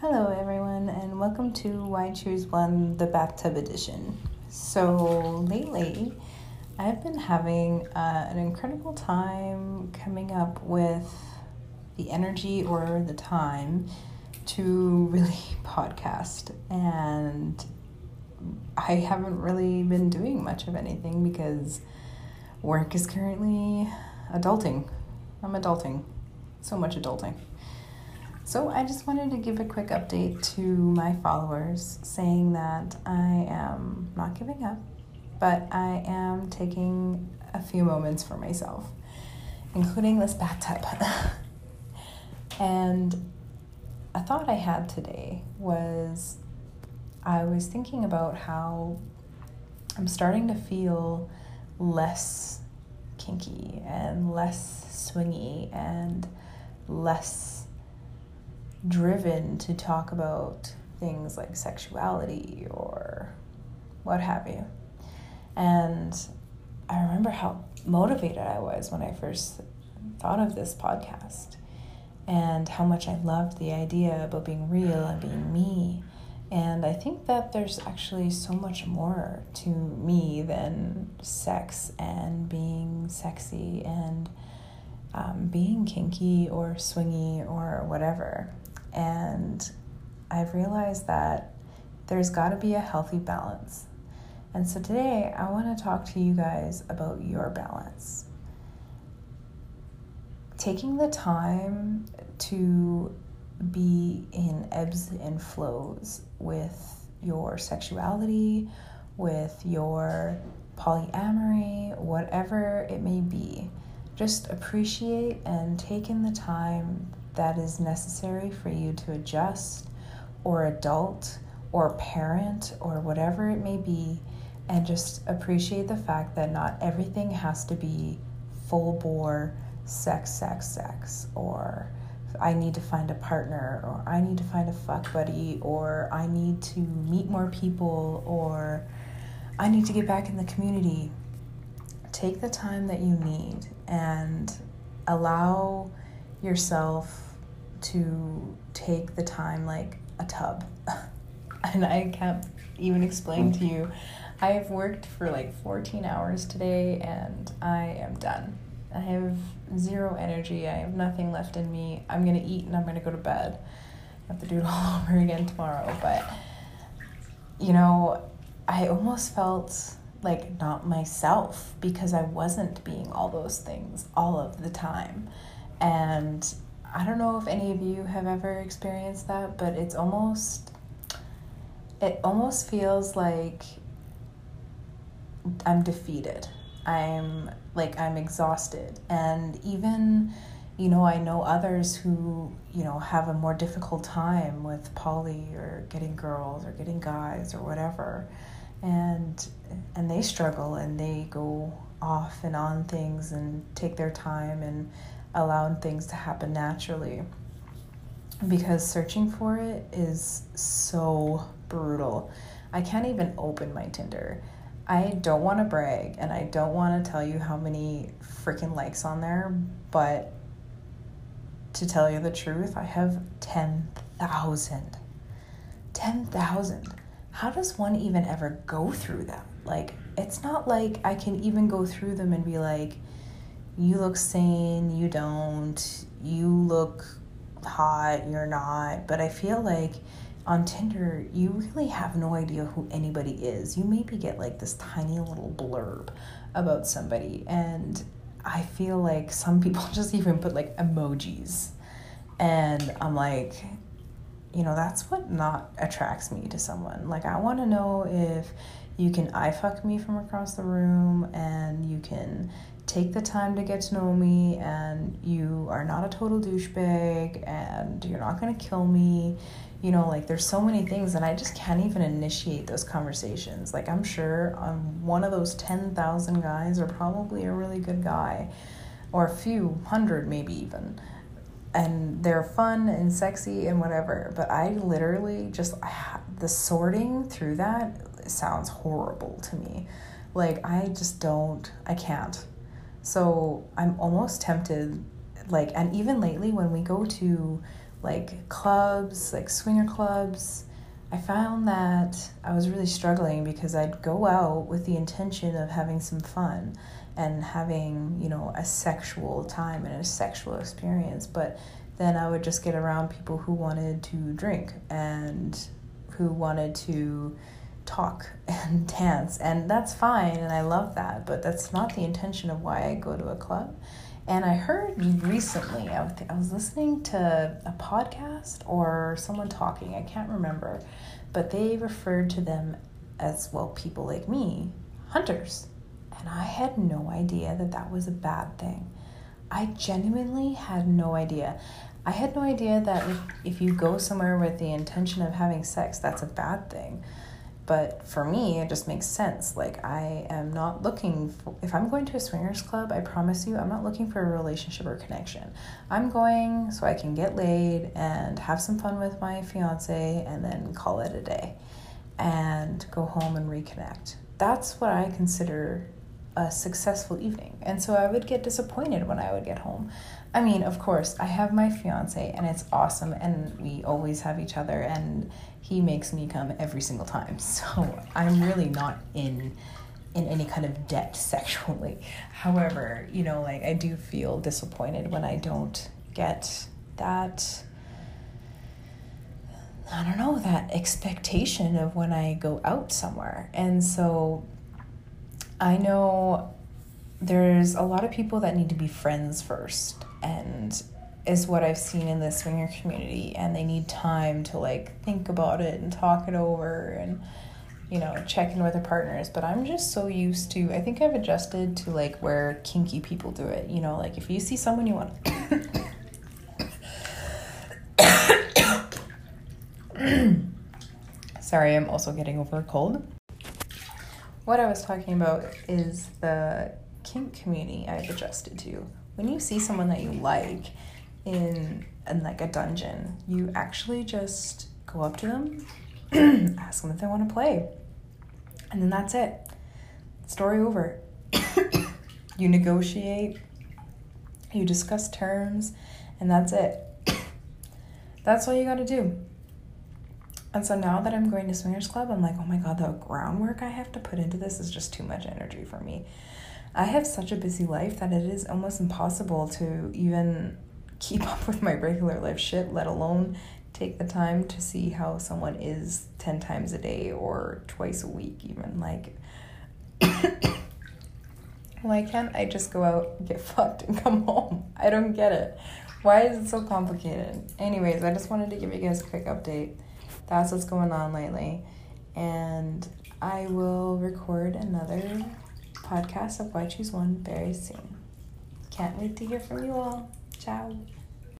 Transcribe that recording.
Hello, everyone, and welcome to Why Choose One, the Bathtub Edition. So, lately, I've been having uh, an incredible time coming up with the energy or the time to really podcast. And I haven't really been doing much of anything because work is currently adulting. I'm adulting. So much adulting. So I just wanted to give a quick update to my followers saying that I am not giving up, but I am taking a few moments for myself, including this bathtub. and a thought I had today was I was thinking about how I'm starting to feel less kinky and less swingy and less driven to talk about things like sexuality or what have you. And I remember how motivated I was when I first thought of this podcast and how much I loved the idea about being real and being me. And I think that there's actually so much more to me than sex and being sexy and um, being kinky or swingy or whatever. And I've realized that there's got to be a healthy balance. And so today I want to talk to you guys about your balance. Taking the time to be in ebbs and flows with your sexuality, with your polyamory, whatever it may be. Just appreciate and take in the time that is necessary for you to adjust or adult or parent or whatever it may be and just appreciate the fact that not everything has to be full bore sex sex sex or I need to find a partner or I need to find a fuck buddy or I need to meet more people or I need to get back in the community. Take the time that you need and allow yourself to take the time like a tub. and I can't even explain to you. I have worked for like 14 hours today and I am done. I have zero energy. I have nothing left in me. I'm going to eat and I'm going to go to bed. I have to do it all over again tomorrow. But, you know, I almost felt like not myself because I wasn't being all those things all of the time. And I don't know if any of you have ever experienced that, but it's almost it almost feels like I'm defeated. I'm like I'm exhausted and even you know, I know others who, you know, have a more difficult time with poly or getting girls or getting guys or whatever. And and they struggle and they go off and on things and take their time and allowing things to happen naturally because searching for it is so brutal. I can't even open my Tinder. I don't want to brag and I don't want to tell you how many freaking likes on there, but to tell you the truth, I have 10,000. 10,000. How does one even ever go through them? Like, it's not like I can even go through them and be like, you look sane, you don't, you look hot, you're not. But I feel like on Tinder, you really have no idea who anybody is. You maybe get like this tiny little blurb about somebody, and I feel like some people just even put like emojis. And I'm like, you know, that's what not attracts me to someone. Like, I want to know if you can eye fuck me from across the room and you can take the time to get to know me and you are not a total douchebag and you're not going to kill me. You know like there's so many things and i just can't even initiate those conversations. Like i'm sure i'm one of those 10,000 guys or probably a really good guy or a few hundred maybe even. And they're fun and sexy and whatever but i literally just the sorting through that sounds horrible to me. Like i just don't i can't. So I'm almost tempted, like, and even lately when we go to like clubs, like swinger clubs, I found that I was really struggling because I'd go out with the intention of having some fun and having, you know, a sexual time and a sexual experience, but then I would just get around people who wanted to drink and who wanted to talk and dance, and that's fine, and I love that, but that's not the intention of why I go to a club. And I heard recently, I was listening to a podcast or someone talking, I can't remember, but they referred to them as, well, people like me, hunters. And I had no idea that that was a bad thing. I genuinely had no idea. I had no idea that if, you go somewhere with the intention of having sex, that's a bad thing. But for me, it just makes sense. Like, I am not looking for, if I'm going to a swingers club, I promise you, I'm not looking for a relationship or connection. I'm going so I can get laid and have some fun with my fiance and then call it a day and go home and reconnect. That's what I consider a successful evening. And so I would get disappointed when I would get home. I mean, of course, I have my fiance and it's awesome and we always have each other and he makes me come every single time. So I'm really not in in any kind of debt sexually. However, you know, like I do feel disappointed when I don't get that I don't know, that expectation of when I go out somewhere. And so I know there's a lot of people that need to be friends first and is what I've seen in the swinger community and they need time to like think about it and talk it over and you know check in with their partners but I'm just so used to I think I've adjusted to like where kinky people do it you know like if you see someone you want Sorry, I'm also getting over a cold what I was talking about is the kink community I've adjusted to. When you see someone that you like in, in like a dungeon, you actually just go up to them, ask them if they want to play, and then that's it. Story over. you negotiate, you discuss terms, and that's it. that's all you got to do. And so now that I'm going to Swingers Club, I'm like, oh my God, the groundwork I have to put into this is just too much energy for me. I have such a busy life that it is almost impossible to even keep up with my regular life shit, let alone take the time to see how someone is 10 times a day or twice a week, even. Like, why can't I just go out, get fucked, and come home? I don't get it. Why is it so complicated? Anyways, I just wanted to give you guys a quick update that's what's going on lately. And I will record another podcast of Why Choose One very soon. Can't wait to hear from you all. Ciao.